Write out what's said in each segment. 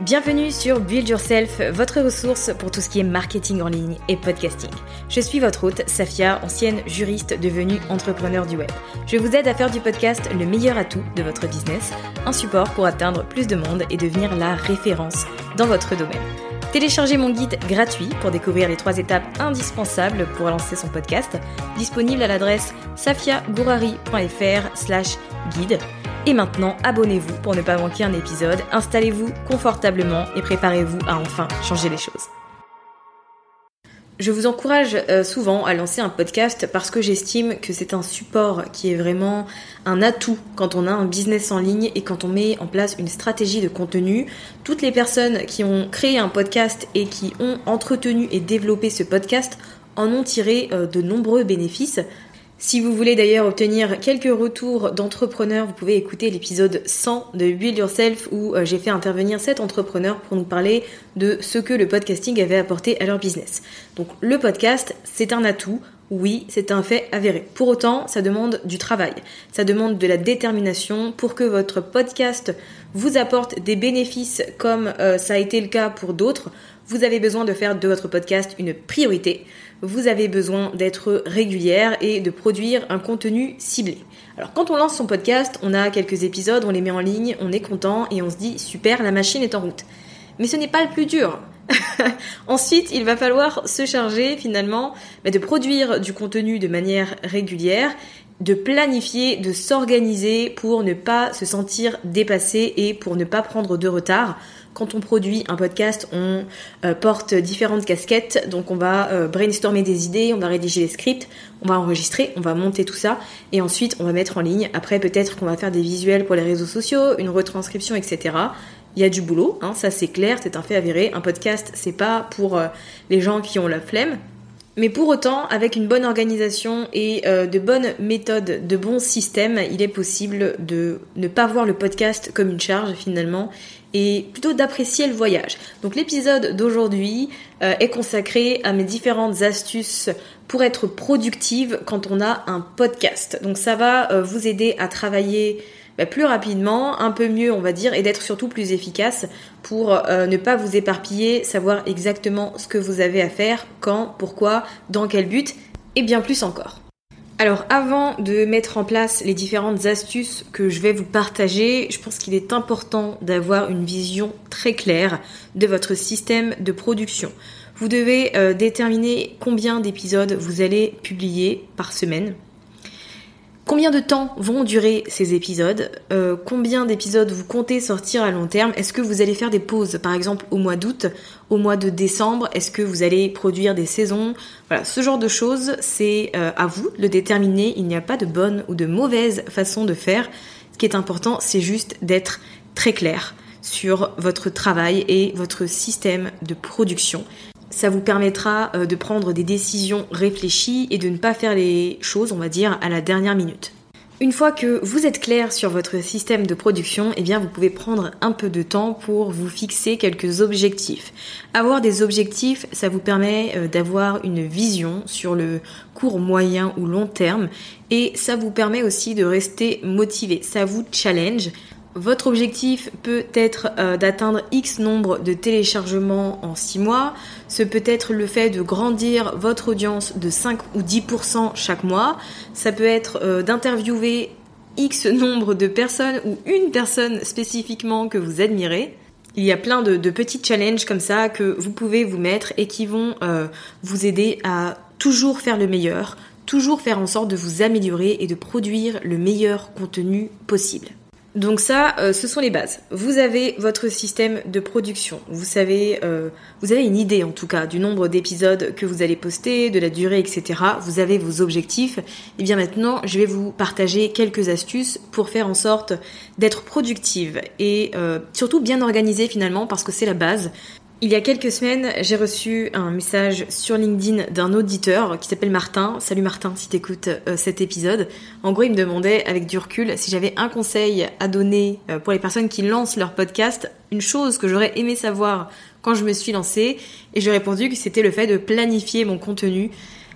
Bienvenue sur Build Yourself, votre ressource pour tout ce qui est marketing en ligne et podcasting. Je suis votre hôte, Safia, ancienne juriste devenue entrepreneur du web. Je vous aide à faire du podcast le meilleur atout de votre business, un support pour atteindre plus de monde et devenir la référence dans votre domaine. Téléchargez mon guide gratuit pour découvrir les trois étapes indispensables pour lancer son podcast, disponible à l'adresse safiagourari.fr slash guide. Et maintenant, abonnez-vous pour ne pas manquer un épisode, installez-vous confortablement et préparez-vous à enfin changer les choses. Je vous encourage euh, souvent à lancer un podcast parce que j'estime que c'est un support qui est vraiment un atout quand on a un business en ligne et quand on met en place une stratégie de contenu. Toutes les personnes qui ont créé un podcast et qui ont entretenu et développé ce podcast en ont tiré euh, de nombreux bénéfices. Si vous voulez d'ailleurs obtenir quelques retours d'entrepreneurs, vous pouvez écouter l'épisode 100 de Build Yourself où euh, j'ai fait intervenir 7 entrepreneurs pour nous parler de ce que le podcasting avait apporté à leur business. Donc le podcast, c'est un atout. Oui, c'est un fait avéré. Pour autant, ça demande du travail, ça demande de la détermination pour que votre podcast vous apporte des bénéfices comme euh, ça a été le cas pour d'autres. Vous avez besoin de faire de votre podcast une priorité vous avez besoin d'être régulière et de produire un contenu ciblé. Alors quand on lance son podcast, on a quelques épisodes, on les met en ligne, on est content et on se dit super, la machine est en route. Mais ce n'est pas le plus dur. Ensuite, il va falloir se charger finalement bah, de produire du contenu de manière régulière, de planifier, de s'organiser pour ne pas se sentir dépassé et pour ne pas prendre de retard quand on produit un podcast, on euh, porte différentes casquettes. Donc on va euh, brainstormer des idées, on va rédiger les scripts, on va enregistrer, on va monter tout ça. Et ensuite, on va mettre en ligne. Après, peut-être qu'on va faire des visuels pour les réseaux sociaux, une retranscription, etc. Il y a du boulot, hein, ça c'est clair, c'est un fait avéré. Un podcast, c'est pas pour euh, les gens qui ont la flemme. Mais pour autant, avec une bonne organisation et de bonnes méthodes, de bons systèmes, il est possible de ne pas voir le podcast comme une charge finalement et plutôt d'apprécier le voyage. Donc l'épisode d'aujourd'hui euh, est consacré à mes différentes astuces pour être productive quand on a un podcast. Donc ça va euh, vous aider à travailler bah, plus rapidement, un peu mieux on va dire, et d'être surtout plus efficace pour euh, ne pas vous éparpiller, savoir exactement ce que vous avez à faire, quand, pourquoi, dans quel but, et bien plus encore. Alors avant de mettre en place les différentes astuces que je vais vous partager, je pense qu'il est important d'avoir une vision très claire de votre système de production. Vous devez euh, déterminer combien d'épisodes vous allez publier par semaine. Combien de temps vont durer ces épisodes euh, Combien d'épisodes vous comptez sortir à long terme Est-ce que vous allez faire des pauses, par exemple au mois d'août, au mois de décembre Est-ce que vous allez produire des saisons Voilà, ce genre de choses, c'est euh, à vous de le déterminer. Il n'y a pas de bonne ou de mauvaise façon de faire. Ce qui est important, c'est juste d'être très clair sur votre travail et votre système de production. Ça vous permettra euh, de prendre des décisions réfléchies et de ne pas faire les choses, on va dire, à la dernière minute. Une fois que vous êtes clair sur votre système de production, eh bien vous pouvez prendre un peu de temps pour vous fixer quelques objectifs. Avoir des objectifs, ça vous permet euh, d'avoir une vision sur le court, moyen ou long terme et ça vous permet aussi de rester motivé. Ça vous challenge. Votre objectif peut être euh, d'atteindre X nombre de téléchargements en 6 mois. Ce peut être le fait de grandir votre audience de 5 ou 10% chaque mois. Ça peut être euh, d'interviewer X nombre de personnes ou une personne spécifiquement que vous admirez. Il y a plein de, petits challenges comme ça que vous pouvez vous mettre et qui vont euh, vous aider à toujours faire le meilleur, toujours faire en sorte de vous améliorer et de produire le meilleur contenu possible. Donc ça, euh, ce sont les bases. Vous avez votre système de production. Vous savez, euh, vous avez une idée en tout cas du nombre d'épisodes que vous allez poster, de la durée, etc. Vous avez vos objectifs. Et bien maintenant, je vais vous partager quelques astuces pour faire en sorte d'être productive et euh, surtout bien organisée finalement parce que c'est la base. Il y a quelques semaines, j'ai reçu un message sur LinkedIn d'un auditeur qui s'appelle Martin. Salut Martin, si t'écoutes euh, cet épisode. En gros, il me demandait, avec du recul, si j'avais un conseil à donner euh, pour les personnes qui lancent leur podcast, une chose que j'aurais aimé savoir quand je me suis lancée. Et j'ai répondu que c'était le fait de planifier mon contenu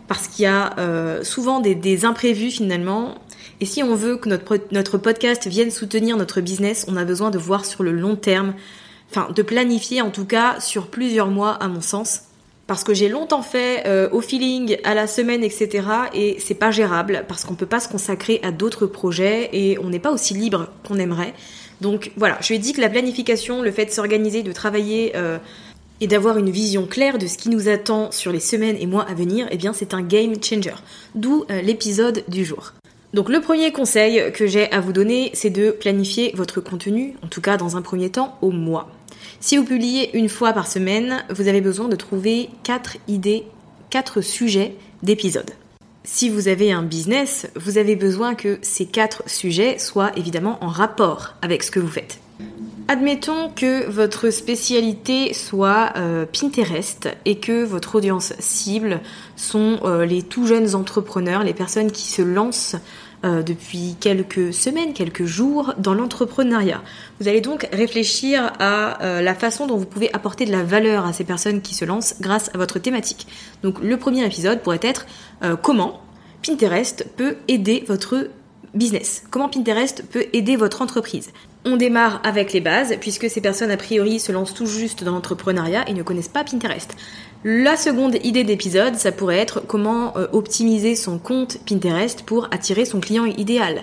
parce qu'il y a euh, souvent des, des, imprévus finalement. Et si on veut que notre, notre podcast vienne soutenir notre business, on a besoin de voir sur le long terme enfin de planifier en tout cas sur plusieurs mois à mon sens. Parce que j'ai longtemps fait euh, au feeling, à la semaine, etc. Et c'est pas gérable parce qu'on peut pas se consacrer à d'autres projets et on n'est pas aussi libre qu'on aimerait. Donc voilà, je lui ai dit que la planification, le fait de s'organiser, de travailler euh, et d'avoir une vision claire de ce qui nous attend sur les semaines et mois à venir, eh bien c'est un game changer. D'où euh, l'épisode du jour. Donc le premier conseil que j'ai à vous donner, c'est de planifier votre contenu, en tout cas dans un premier temps, au mois. Si vous publiez une fois par semaine, vous avez besoin de trouver 4 idées, 4 sujets d'épisodes. Si vous avez un business, vous avez besoin que ces 4 sujets soient évidemment en rapport avec ce que vous faites. Admettons que votre spécialité soit euh, Pinterest et que votre audience cible sont euh, les tout jeunes entrepreneurs, les personnes qui se lancent euh, depuis quelques semaines, quelques jours dans l'entrepreneuriat. Vous allez donc réfléchir à la façon dont vous pouvez apporter de la valeur à ces personnes qui se lancent grâce à votre thématique. Donc le premier épisode pourrait être comment Pinterest peut aider votre business? Comment Pinterest peut aider votre entreprise? On démarre avec les bases, puisque ces personnes a priori se lancent tout juste dans l'entrepreneuriat et ne connaissent pas Pinterest. La seconde idée d'épisode, ça pourrait être comment euh, optimiser son compte Pinterest pour attirer son client idéal.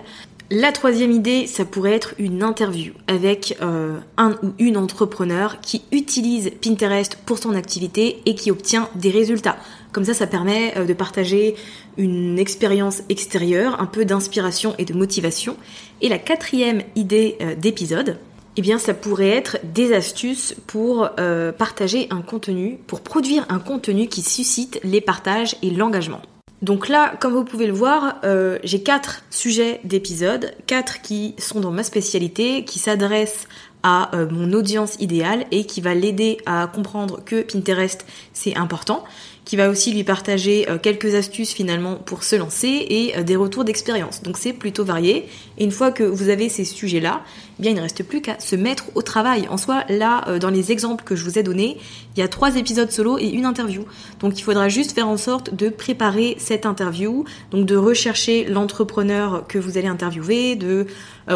La troisième idée, ça pourrait être une interview avec euh, un ou une entrepreneur qui utilise Pinterest pour son activité et qui obtient des résultats. Comme ça, ça permet euh, de partager une expérience extérieure, un peu d'inspiration et de motivation. Et la quatrième idée euh, d'épisode, eh bien, ça pourrait être des astuces pour partager un contenu, pour produire un contenu qui suscite les partages et l'engagement. Donc là, comme vous pouvez le voir, euh, j'ai quatre sujets d'épisodes, quatre qui sont dans ma spécialité, qui s'adressent à euh, mon audience idéale et qui va l'aider à comprendre que Pinterest c'est important qui va aussi lui partager euh, quelques astuces finalement pour se lancer et euh, des retours d'expérience. Donc c'est plutôt varié. Et une fois que vous avez ces sujets-là, eh bien il ne reste plus qu'à se mettre au travail. En soi, là, euh, dans les exemples que je vous ai donnés, il y a trois épisodes solo et une interview. Donc il faudra juste faire en sorte de préparer cette interview, donc de rechercher l'entrepreneur que vous allez interviewer, de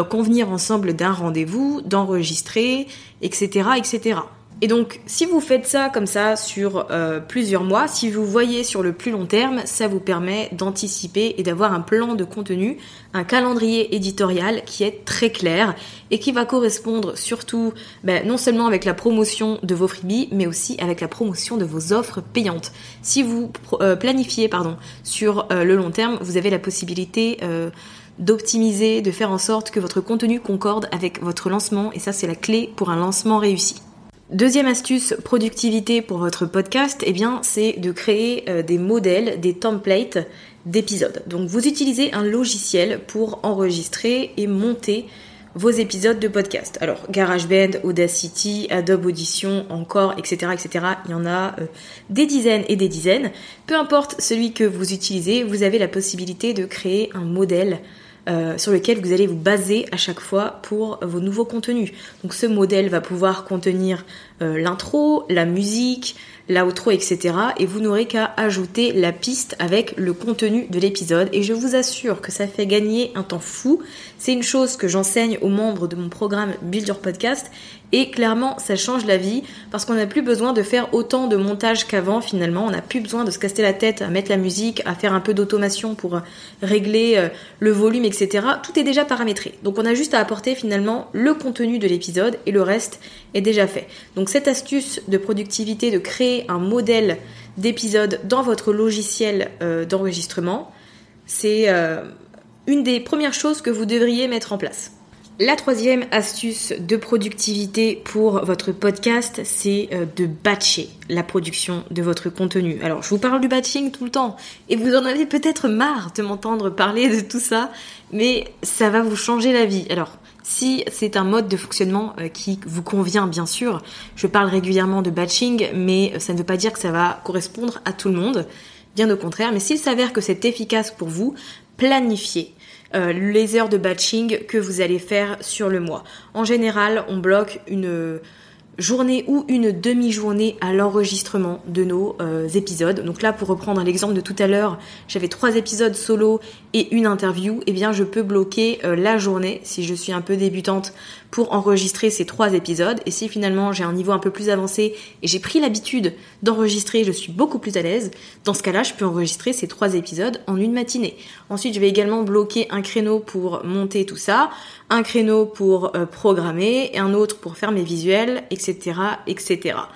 convenir ensemble d'un rendez-vous, d'enregistrer, etc., etc. Et donc, si vous faites ça comme ça sur euh, plusieurs mois, si vous voyez sur le plus long terme, ça vous permet d'anticiper et d'avoir un plan de contenu, un calendrier éditorial qui est très clair et qui va correspondre surtout ben, non seulement avec la promotion de vos freebies, mais aussi avec la promotion de vos offres payantes. Si vous euh, planifiez pardon, sur euh, le long terme, vous avez la possibilité d'optimiser, de faire en sorte que votre contenu concorde avec votre lancement et ça c'est la clé pour un lancement réussi. Deuxième astuce productivité pour votre podcast, eh bien, c'est de créer euh, des modèles, des templates d'épisodes. Donc, vous utilisez un logiciel pour enregistrer et monter vos épisodes de podcast. Alors, GarageBand, Audacity, Adobe Audition, encore, etc., etc. Il y en a euh, des dizaines et des dizaines. Peu importe celui que vous utilisez, vous avez la possibilité de créer un modèle euh, sur lequel vous allez vous baser à chaque fois pour vos nouveaux contenus. Donc ce modèle va pouvoir contenir euh, l'intro, la musique, l'outro, etc. Et vous n'aurez qu'à ajouter la piste avec le contenu de l'épisode. Et je vous assure que ça fait gagner un temps fou. C'est une chose que j'enseigne aux membres de mon programme Build Your Podcast. Et clairement, ça change la vie parce qu'on n'a plus besoin de faire autant de montage qu'avant finalement. On n'a plus besoin de se casser la tête à mettre la musique, à faire un peu d'automation pour régler euh, le volume, etc. Tout est déjà paramétré. Donc on a juste à apporter finalement le contenu de l'épisode et le reste est déjà fait. Donc cette astuce de productivité, de créer un modèle d'épisode dans votre logiciel euh, d'enregistrement, c'est euh, une des premières choses que vous devriez mettre en place. La troisième astuce de productivité pour votre podcast, c'est euh, de batcher la production de votre contenu. Alors, je vous parle du batching tout le temps et vous en avez peut-être marre de m'entendre parler de tout ça, mais ça va vous changer la vie. Alors, si c'est un mode de fonctionnement euh, qui vous convient, bien sûr, je parle régulièrement de batching, mais ça ne veut pas dire que ça va correspondre à tout le monde. Bien au contraire, mais s'il s'avère que c'est efficace pour vous, planifiez euh, les heures de batching que vous allez faire sur le mois. En général, on bloque une journée ou une demi-journée à l'enregistrement de nos euh, épisodes. Donc là, pour reprendre l'exemple de tout à l'heure, j'avais trois épisodes solo et une interview. Eh bien, je peux bloquer euh, la journée si je suis un peu débutante pour enregistrer ces trois épisodes. Et si finalement j'ai un niveau un peu plus avancé et j'ai pris l'habitude d'enregistrer, je suis beaucoup plus à l'aise, dans ce cas-là, je peux enregistrer ces trois épisodes en une matinée. Ensuite, je vais également bloquer un créneau pour monter tout ça, un créneau pour euh, programmer et un autre pour faire mes visuels, etc.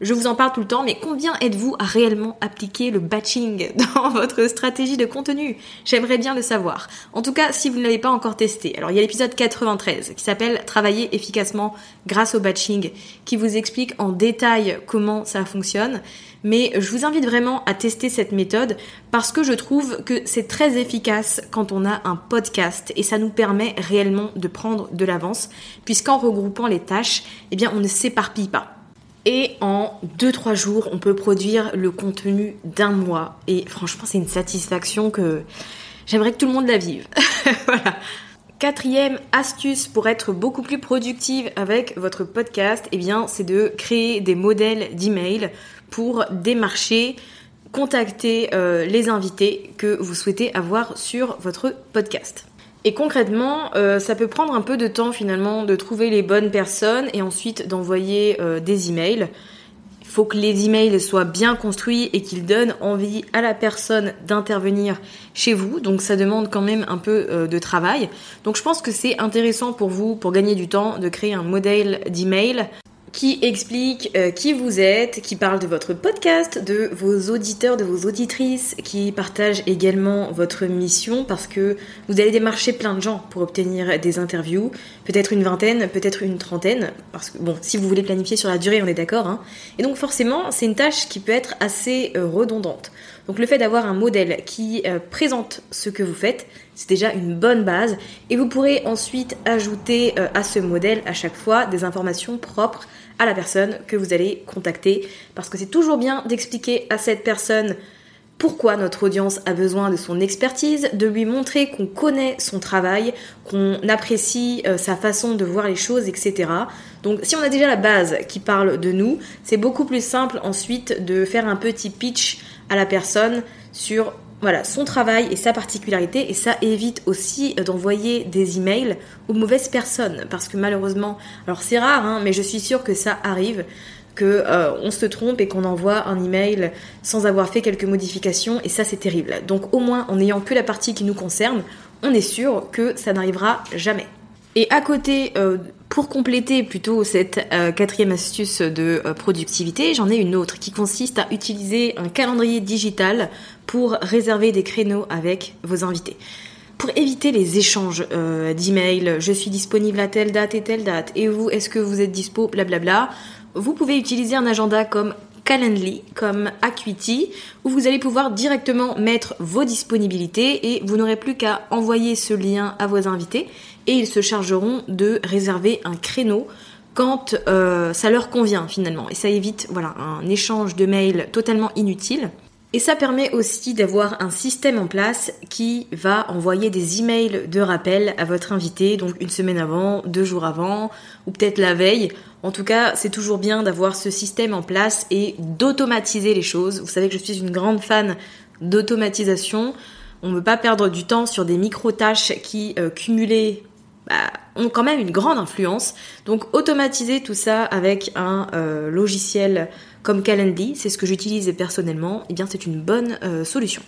Je vous en parle tout le temps, mais combien êtes-vous à réellement appliquer le batching dans votre stratégie de contenu? J'aimerais bien le savoir. En tout cas, si vous ne l'avez pas encore testé, alors il y a l'épisode 93 qui s'appelle Travailler efficacement grâce au batching, qui vous explique en détail comment ça fonctionne. Mais je vous invite vraiment à tester cette méthode parce que je trouve que c'est très efficace quand on a un podcast et ça nous permet réellement de prendre de l'avance puisqu'en regroupant les tâches, eh bien on ne s'éparpille pas. Et en 2-3 jours, on peut produire le contenu d'un mois. Et franchement, c'est une satisfaction que j'aimerais que tout le monde la vive. voilà. Quatrième astuce pour être beaucoup plus productive avec votre podcast, eh bien, c'est de créer des modèles d'email pour démarcher, contacter euh, les invités que vous souhaitez avoir sur votre podcast. Et concrètement, euh, ça peut prendre un peu de temps finalement de trouver les bonnes personnes et ensuite d'envoyer euh, des emails. Il faut que les emails soient bien construits et qu'ils donnent envie à la personne d'intervenir chez vous. Donc ça demande quand même un peu euh, de travail. Donc je pense que c'est intéressant pour vous, pour gagner du temps, de créer un modèle d'email qui explique euh, qui vous êtes, qui parle de votre podcast, de vos auditeurs, de vos auditrices, qui partage également votre mission parce que vous allez démarcher plein de gens pour obtenir des interviews, peut-être une vingtaine, peut-être une trentaine, parce que bon, si vous voulez planifier sur la durée, on est d'accord, hein. Et donc forcément, c'est une tâche qui peut être assez euh, redondante. Donc le fait d'avoir un modèle qui euh, présente ce que vous faites, c'est déjà une bonne base et vous pourrez ensuite ajouter à ce modèle à chaque fois des informations propres à la personne que vous allez contacter. Parce que c'est toujours bien d'expliquer à cette personne pourquoi notre audience a besoin de son expertise, de lui montrer qu'on connaît son travail, qu'on apprécie euh, sa façon de voir les choses, etc. Donc si on a déjà la base qui parle de nous, c'est beaucoup plus simple ensuite de faire un petit pitch à la personne sur voilà, son travail et sa particularité, et ça évite aussi d'envoyer des emails aux mauvaises personnes, parce que malheureusement, alors c'est rare, hein, mais je suis sûre que ça arrive, que euh, on se trompe et qu'on envoie un email sans avoir fait quelques modifications, et ça c'est terrible. Donc au moins, en n'ayant que la partie qui nous concerne, on est sûr que ça n'arrivera jamais. Et à côté, euh, pour compléter plutôt cette euh, quatrième astuce de euh, productivité, j'en ai une autre qui consiste à utiliser un calendrier digital pour réserver des créneaux avec vos invités. Pour éviter les échanges d'emails, je suis disponible à telle date et telle date, et vous, est-ce que vous êtes dispo, blablabla, vous pouvez utiliser un agenda comme Calendly, comme Acuity, où vous allez pouvoir directement mettre vos disponibilités et vous n'aurez plus qu'à envoyer ce lien à vos invités et ils se chargeront de réserver un créneau quand euh, ça leur convient finalement. Et ça évite voilà, un échange de mails totalement inutile. Et ça permet aussi d'avoir un système en place qui va envoyer des emails de rappel à votre invité, donc une semaine avant, deux jours avant, ou peut-être la veille. En tout cas, c'est toujours bien d'avoir ce système en place et d'automatiser les choses. Vous savez que je suis une grande fan d'automatisation. On ne veut pas perdre du temps sur des micro-tâches qui, euh, cumulées, bah, ont quand même une grande influence. Donc automatiser tout ça avec un euh, logiciel comme Calendly, c'est ce que j'utilise personnellement, et eh bien c'est une bonne euh, solution.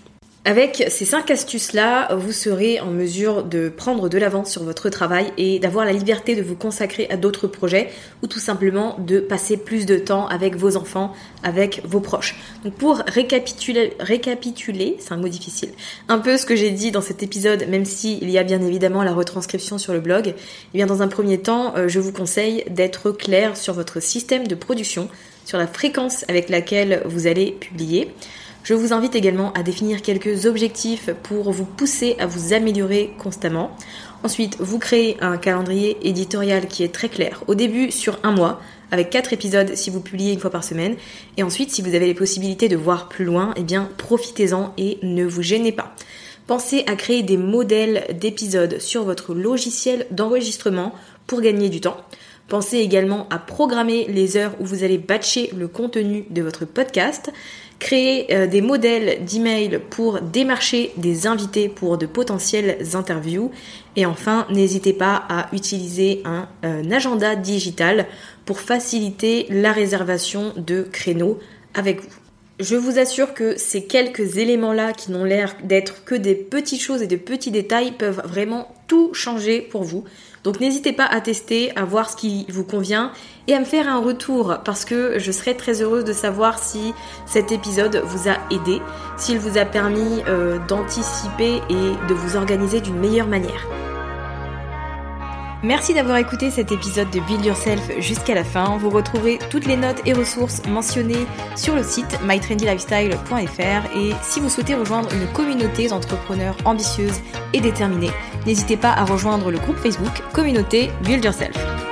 Avec ces 5 astuces-là, vous serez en mesure de prendre de l'avance sur votre travail et d'avoir la liberté de vous consacrer à d'autres projets ou tout simplement de passer plus de temps avec vos enfants, avec vos proches. Donc pour récapituler, c'est un mot difficile, un peu ce que j'ai dit dans cet épisode, même s'il y a bien évidemment la retranscription sur le blog, et eh bien dans un premier temps, euh, je vous conseille d'être clair sur votre système de production, sur la fréquence avec laquelle vous allez publier. Je vous invite également à définir quelques objectifs pour vous pousser à vous améliorer constamment. Ensuite, vous créez un calendrier éditorial qui est très clair. Au début, sur un mois, avec 4 épisodes si vous publiez une fois par semaine. Et ensuite, si vous avez les possibilités de voir plus loin, eh bien, profitez-en et ne vous gênez pas. Pensez à créer des modèles d'épisodes sur votre logiciel d'enregistrement pour gagner du temps. Pensez également à programmer les heures où vous allez batcher le contenu de votre podcast créer euh, des modèles d'email pour démarcher des invités pour de potentielles interviews. Et enfin, n'hésitez pas à utiliser un, un, agenda digital pour faciliter la réservation de créneaux avec vous. Je vous assure que ces quelques éléments-là qui n'ont l'air d'être que des petites choses et de petits détails peuvent vraiment tout changer pour vous. Donc n'hésitez pas à tester, à voir ce qui vous convient et à me faire un retour parce que je serais très heureuse de savoir si cet épisode vous a aidé, s'il vous a permis euh, d'anticiper et de vous organiser d'une meilleure manière. Merci d'avoir écouté cet épisode de Build Yourself jusqu'à la fin. Vous retrouverez toutes les notes et ressources mentionnées sur le site mytrendylifestyle.fr et si vous souhaitez rejoindre une communauté d'entrepreneurs ambitieuses et déterminées, n'hésitez pas à rejoindre le groupe Facebook Communauté Build Yourself.